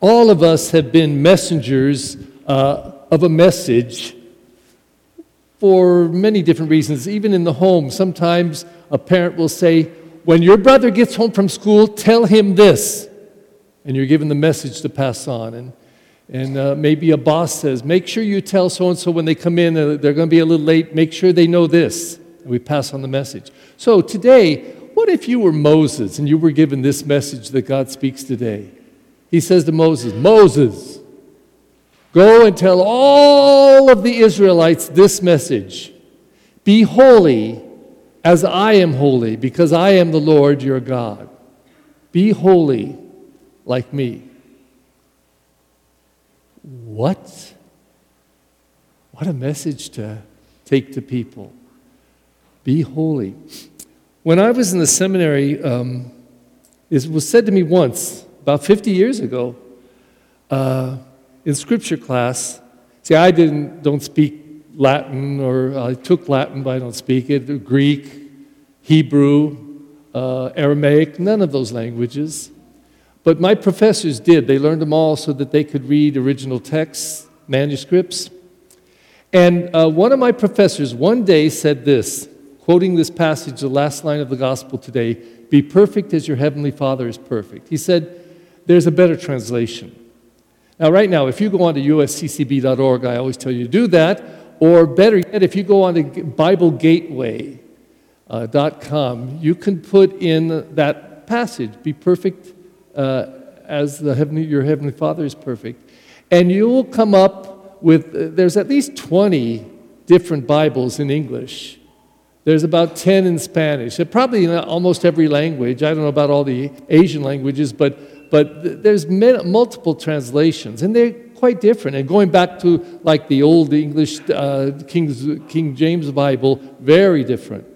All of us have been messengers uh, of a message for many different reasons. Even in the home, sometimes a parent will say, When your brother gets home from school, tell him this. And you're given the message to pass on. And, and uh, maybe a boss says, Make sure you tell so and so when they come in, uh, they're going to be a little late, make sure they know this. And we pass on the message. So today, what if you were Moses and you were given this message that God speaks today? He says to Moses, Moses, go and tell all of the Israelites this message Be holy as I am holy, because I am the Lord your God. Be holy like me. What? What a message to take to people. Be holy. When I was in the seminary, um, it was said to me once, about 50 years ago, uh, in scripture class. See, I didn't, don't speak Latin, or I took Latin, but I don't speak it, Greek, Hebrew, uh, Aramaic, none of those languages. But my professors did. They learned them all so that they could read original texts, manuscripts. And uh, one of my professors one day said this quoting this passage, the last line of the gospel today Be perfect as your heavenly Father is perfect. He said, There's a better translation. Now, right now, if you go on to usccb.org, I always tell you to do that. Or better yet, if you go on to BibleGateway.com, uh, you can put in that passage, Be perfect uh, as the heavenly, your heavenly Father is perfect. And you'll come up with, uh, there's at least 20 different Bibles in English there's about 10 in Spanish, probably in almost every language. I don't know about all the Asian languages, but, but there's multiple translations, and they're quite different. And going back to like the old English uh, King, King James Bible, very different.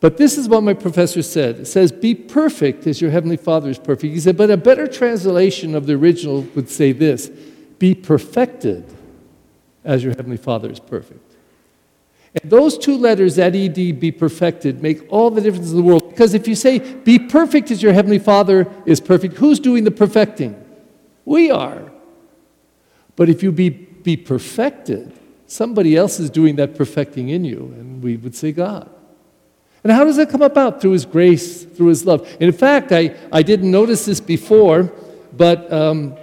But this is what my professor said. It says, Be perfect as your heavenly Father is perfect. He said, But a better translation of the original would say this Be perfected as your heavenly Father is perfect. And those two letters, that ED, be perfected, make all the difference in the world. Because if you say, be perfect as your Heavenly Father is perfect, who's doing the perfecting? We are. But if you be, be perfected, somebody else is doing that perfecting in you, and we would say God. And how does that come about? Through His grace, through His love. And in fact, I, I didn't notice this before, but um,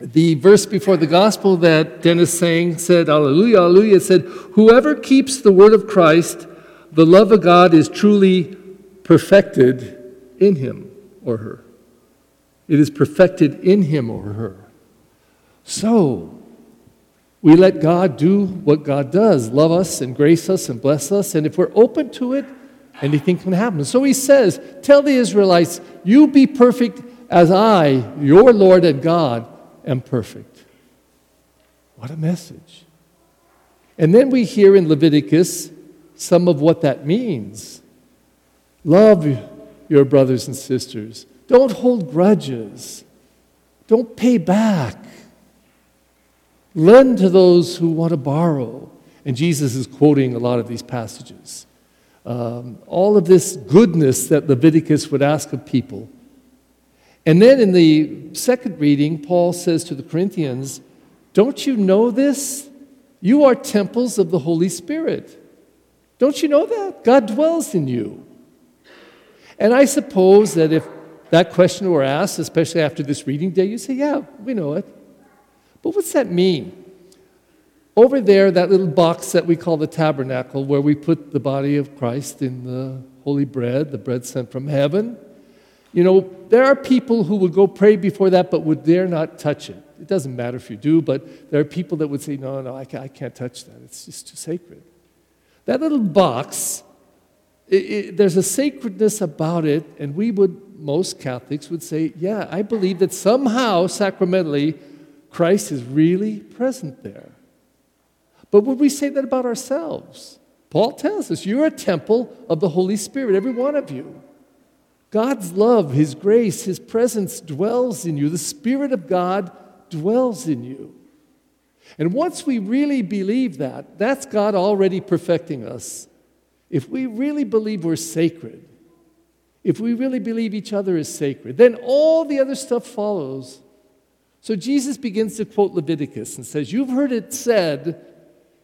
the verse before the gospel that Dennis sang said, Alleluia, Alleluia, said, Whoever keeps the word of Christ, the love of God is truly perfected in him or her. It is perfected in him or her. So, we let God do what God does love us and grace us and bless us. And if we're open to it, anything can happen. So he says, Tell the Israelites, You be perfect as I, your Lord and God, am perfect. What a message. And then we hear in Leviticus some of what that means. Love your brothers and sisters. Don't hold grudges. Don't pay back. Lend to those who want to borrow. And Jesus is quoting a lot of these passages. Um, all of this goodness that Leviticus would ask of people and then in the second reading, Paul says to the Corinthians, Don't you know this? You are temples of the Holy Spirit. Don't you know that? God dwells in you. And I suppose that if that question were asked, especially after this reading day, you say, Yeah, we know it. But what's that mean? Over there, that little box that we call the tabernacle, where we put the body of Christ in the holy bread, the bread sent from heaven, you know, there are people who would go pray before that but would dare not touch it. It doesn't matter if you do, but there are people that would say, no, no, I can't, touch that. It's just too sacred. That little box, it, it, there's a sacredness about it, and we would, most Catholics would say, yeah, I believe that somehow, sacramentally, Christ is really present there. But would we say that about ourselves? Paul tells us, you're a temple of the Holy Spirit, every one of you. God's love, His grace, His presence dwells in you. The Spirit of God dwells in you. And once we really believe that, that's God already perfecting us. If we really believe we're sacred, if we really believe each other is sacred, then all the other stuff follows. So Jesus begins to quote Leviticus and says, You've heard it said,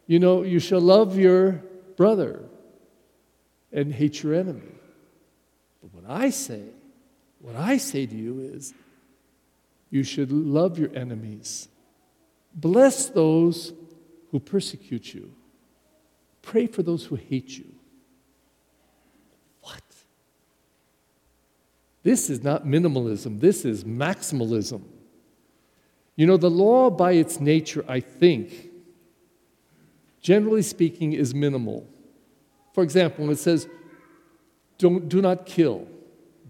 you know, you shall love your brother and hate your enemy. What I say, what I say to you is, you should love your enemies. Bless those who persecute you. Pray for those who hate you. What? This is not minimalism, this is maximalism. You know, the law by its nature, I think, generally speaking, is minimal. For example, when it says, don't, do not kill,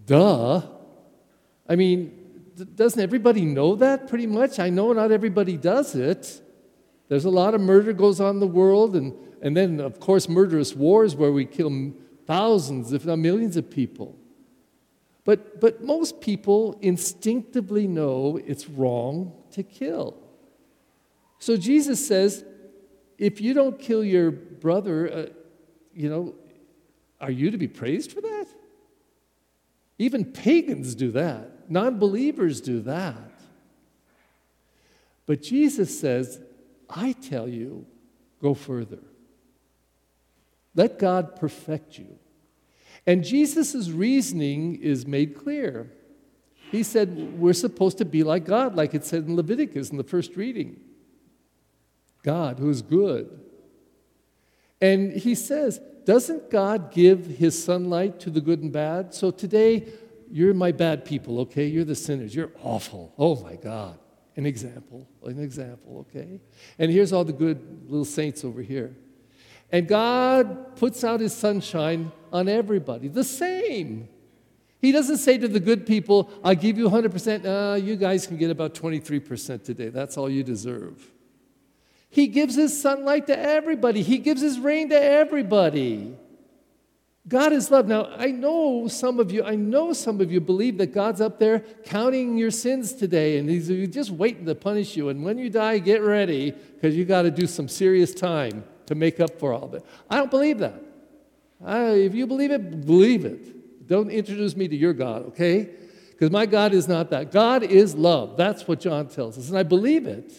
duh. I mean, doesn't everybody know that pretty much? I know not everybody does it. There's a lot of murder goes on in the world, and, and then, of course, murderous wars where we kill thousands, if not millions of people. But, but most people instinctively know it's wrong to kill. So Jesus says, if you don't kill your brother, uh, you know, are you to be praised for that? Even pagans do that, non believers do that. But Jesus says, I tell you, go further. Let God perfect you. And Jesus' reasoning is made clear. He said, We're supposed to be like God, like it said in Leviticus in the first reading. God, who is good. And he says, Doesn't God give his sunlight to the good and bad? So today, you're my bad people, okay? You're the sinners. You're awful. Oh my God. An example, an example, okay? And here's all the good little saints over here. And God puts out his sunshine on everybody, the same. He doesn't say to the good people, I'll give you 100%. Uh, you guys can get about 23% today. That's all you deserve. He gives his sunlight to everybody, he gives his rain to everybody. God is love. Now, I know some of you, I know some of you believe that God's up there counting your sins today and he's just waiting to punish you. And when you die, get ready because you got to do some serious time to make up for all that. I don't believe that. I, if you believe it, believe it. Don't introduce me to your God, okay? Because my God is not that. God is love. That's what John tells us. And I believe it.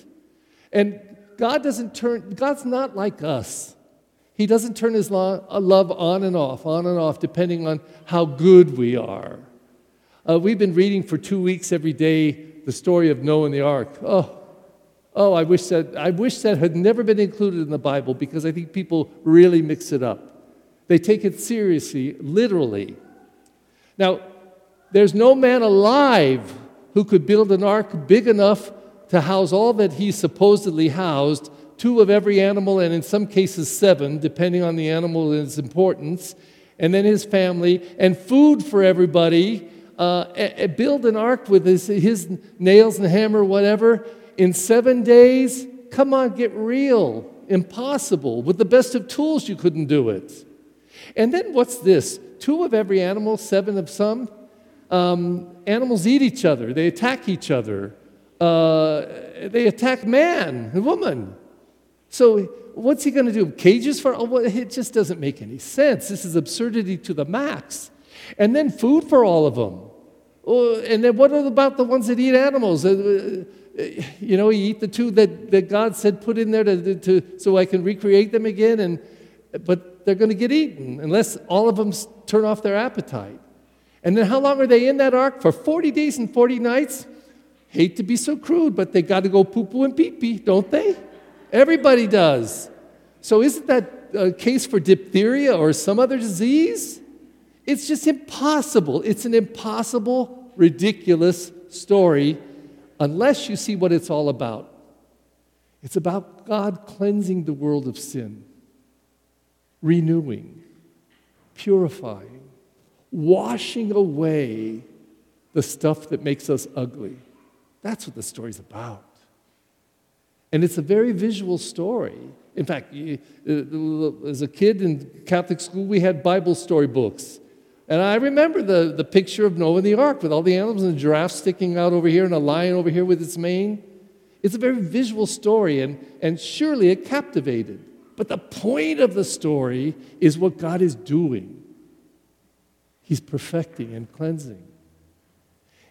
And God doesn't turn, God's not like us. He doesn't turn his uh, love on and off, on and off, depending on how good we are. Uh, we've been reading for two weeks every day the story of Noah and the ark. Oh, oh, I wish that I wish that had never been included in the Bible because I think people really mix it up. They take it seriously, literally. Now, there's no man alive who could build an ark big enough to house all that he supposedly housed two of every animal, and in some cases, seven, depending on the animal and its importance, and then his family, and food for everybody. Uh, build an ark with his, his nails and hammer, whatever, in seven days. Come on, get real. Impossible. With the best of tools, you couldn't do it. And then what's this? Two of every animal, seven of some. Um, animals eat each other, they attack each other. Uh, they attack man and woman. So, what's he going to do? Cages for? Oh, it just doesn't make any sense. This is absurdity to the max. And then food for all of them. Oh, and then what about the ones that eat animals? Uh, uh, you know, you eat the two that, that God said put in there to, to, so I can recreate them again, and, but they're going to get eaten unless all of them turn off their appetite. And then how long are they in that ark? For 40 days and 40 nights? Hate to be so crude, but they got to go poo poo and pee pee, don't they? Everybody does. So isn't that a case for diphtheria or some other disease? It's just impossible. It's an impossible, ridiculous story unless you see what it's all about. It's about God cleansing the world of sin renewing, purifying, washing away the stuff that makes us ugly. That's what the story's about. And it's a very visual story. In fact, uh, as a kid in Catholic school, we had Bible story books. And I remember the, the picture of Noah and the ark with all the animals and the giraffe sticking out over here and a lion over here with its mane. It's a very visual story, and, and surely it captivated. But the point of the story is what God is doing. He's perfecting and cleansing.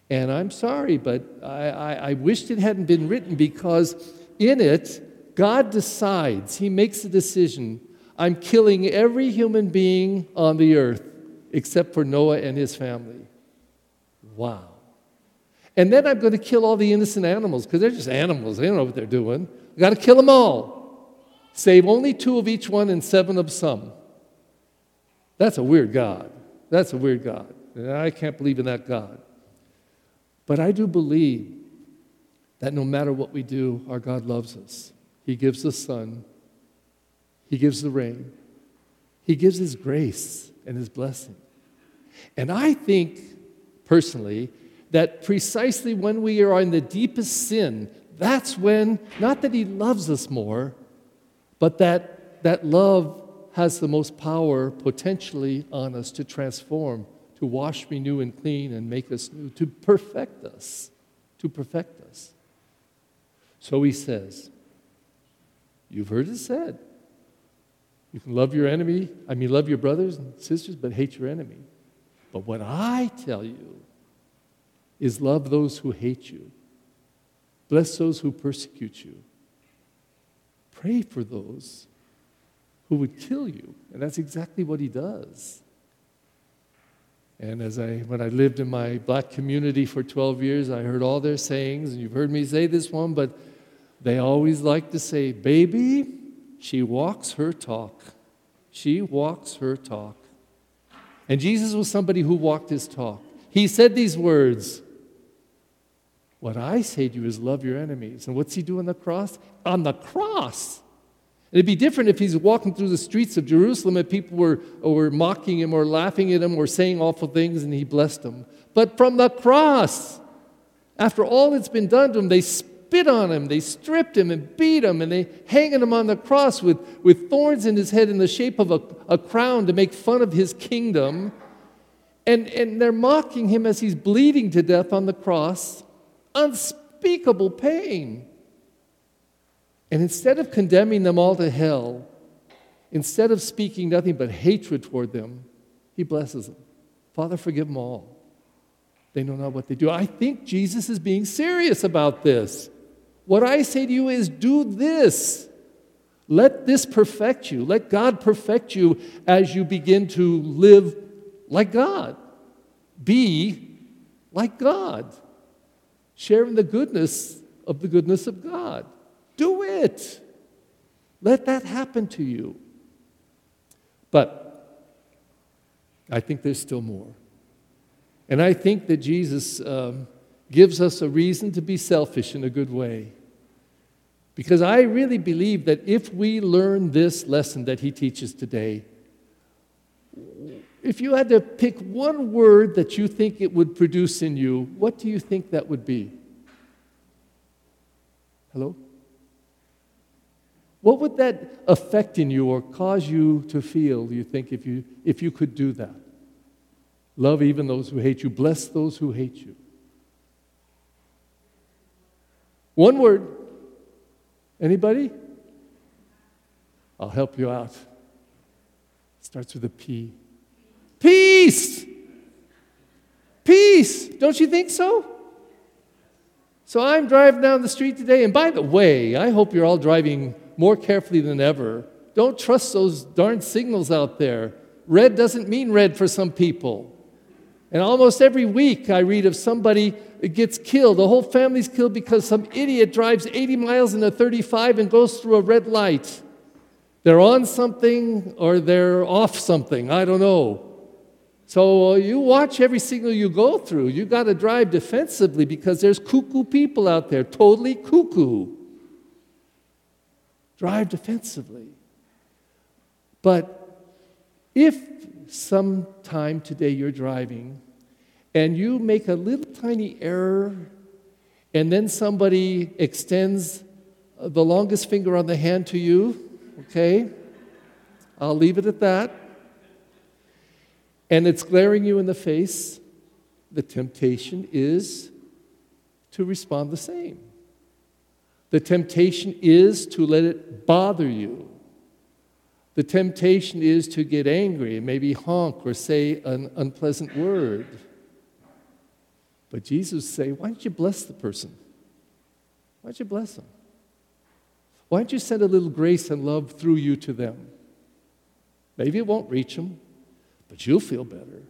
And I'm sorry, but I, I, I wished it hadn't been written because in it, God decides, He makes a decision. I'm killing every human being on the earth except for Noah and his family. Wow. And then I'm going to kill all the innocent animals because they're just animals. They don't know what they're doing. I've got to kill them all. Save only two of each one and seven of some. That's a weird God. That's a weird God. I can't believe in that God. But I do believe that no matter what we do, our God loves us. He gives the sun, He gives the rain, He gives His grace and His blessing. And I think, personally, that precisely when we are in the deepest sin, that's when, not that He loves us more, but that that love has the most power potentially on us to transform, to wash, me new and clean, and make us new, to perfect us, to perfect us. So He says, You've heard it said. You can love your enemy, I mean, love your brothers and sisters, but hate your enemy. But what I tell you is love those who hate you, bless those who persecute you, pray for those who would kill you. And that's exactly what he does. And as I, when I lived in my black community for 12 years, I heard all their sayings, and you've heard me say this one, but they always like to say, Baby, she walks her talk. She walks her talk. And Jesus was somebody who walked his talk. He said these words What I say to you is love your enemies. And what's he do on the cross? On the cross. It'd be different if he's walking through the streets of Jerusalem and people were, were mocking him or laughing at him or saying awful things and he blessed them. But from the cross, after all that's been done to him, they spit on him, they stripped him and beat him, and they hanging him on the cross with, with thorns in his head in the shape of a, a crown to make fun of his kingdom. And, and they're mocking him as he's bleeding to death on the cross. Unspeakable pain. And instead of condemning them all to hell, instead of speaking nothing but hatred toward them, he blesses them. Father, forgive them all. They know not what they do. I think Jesus is being serious about this. What I say to you is do this. Let this perfect you. Let God perfect you as you begin to live like God. Be like God. Sharing the goodness of the goodness of God. Do it. Let that happen to you. But I think there's still more. And I think that Jesus um, gives us a reason to be selfish in a good way. Because I really believe that if we learn this lesson that he teaches today, if you had to pick one word that you think it would produce in you, what do you think that would be? Hello? What would that affect in you or cause you to feel, you think, if you, if you could do that? Love even those who hate you, bless those who hate you. One word. Anybody? I'll help you out. It starts with a P. Peace! Peace! Don't you think so? So I'm driving down the street today, and by the way, I hope you're all driving more carefully than ever. Don't trust those darn signals out there. Red doesn't mean red for some people. And almost every week I read of somebody gets killed. The whole family's killed because some idiot drives 80 miles in a 35 and goes through a red light. They're on something or they're off something. I don't know. So uh, you watch every signal you go through. You got to drive defensively because there's cuckoo people out there, totally cuckoo. Drive defensively. But if sometime today you're driving and you make a little tiny error and then somebody extends the longest finger on the hand to you, okay? I'll leave it at that. And it's glaring you in the face, the temptation is to respond the same. The temptation is to let it bother you. The temptation is to get angry and maybe honk or say an unpleasant word. But Jesus say, why don't you bless the person? Why don't you bless them? Why don't you send a little grace and love through you to them? Maybe it won't reach them, but you'll feel better.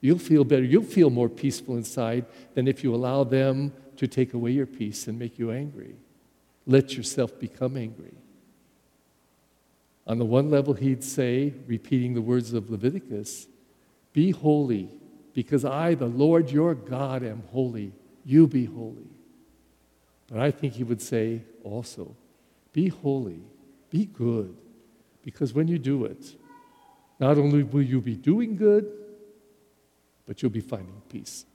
You'll feel better. You'll feel more peaceful inside than if you allow them to take away your peace and make you angry. Let yourself become angry. On the one level, he'd say, repeating the words of Leviticus, Be holy, because I, the Lord your God, am holy. You be holy. But I think he would say also, Be holy, be good, because when you do it, not only will you be doing good, but you'll be finding peace.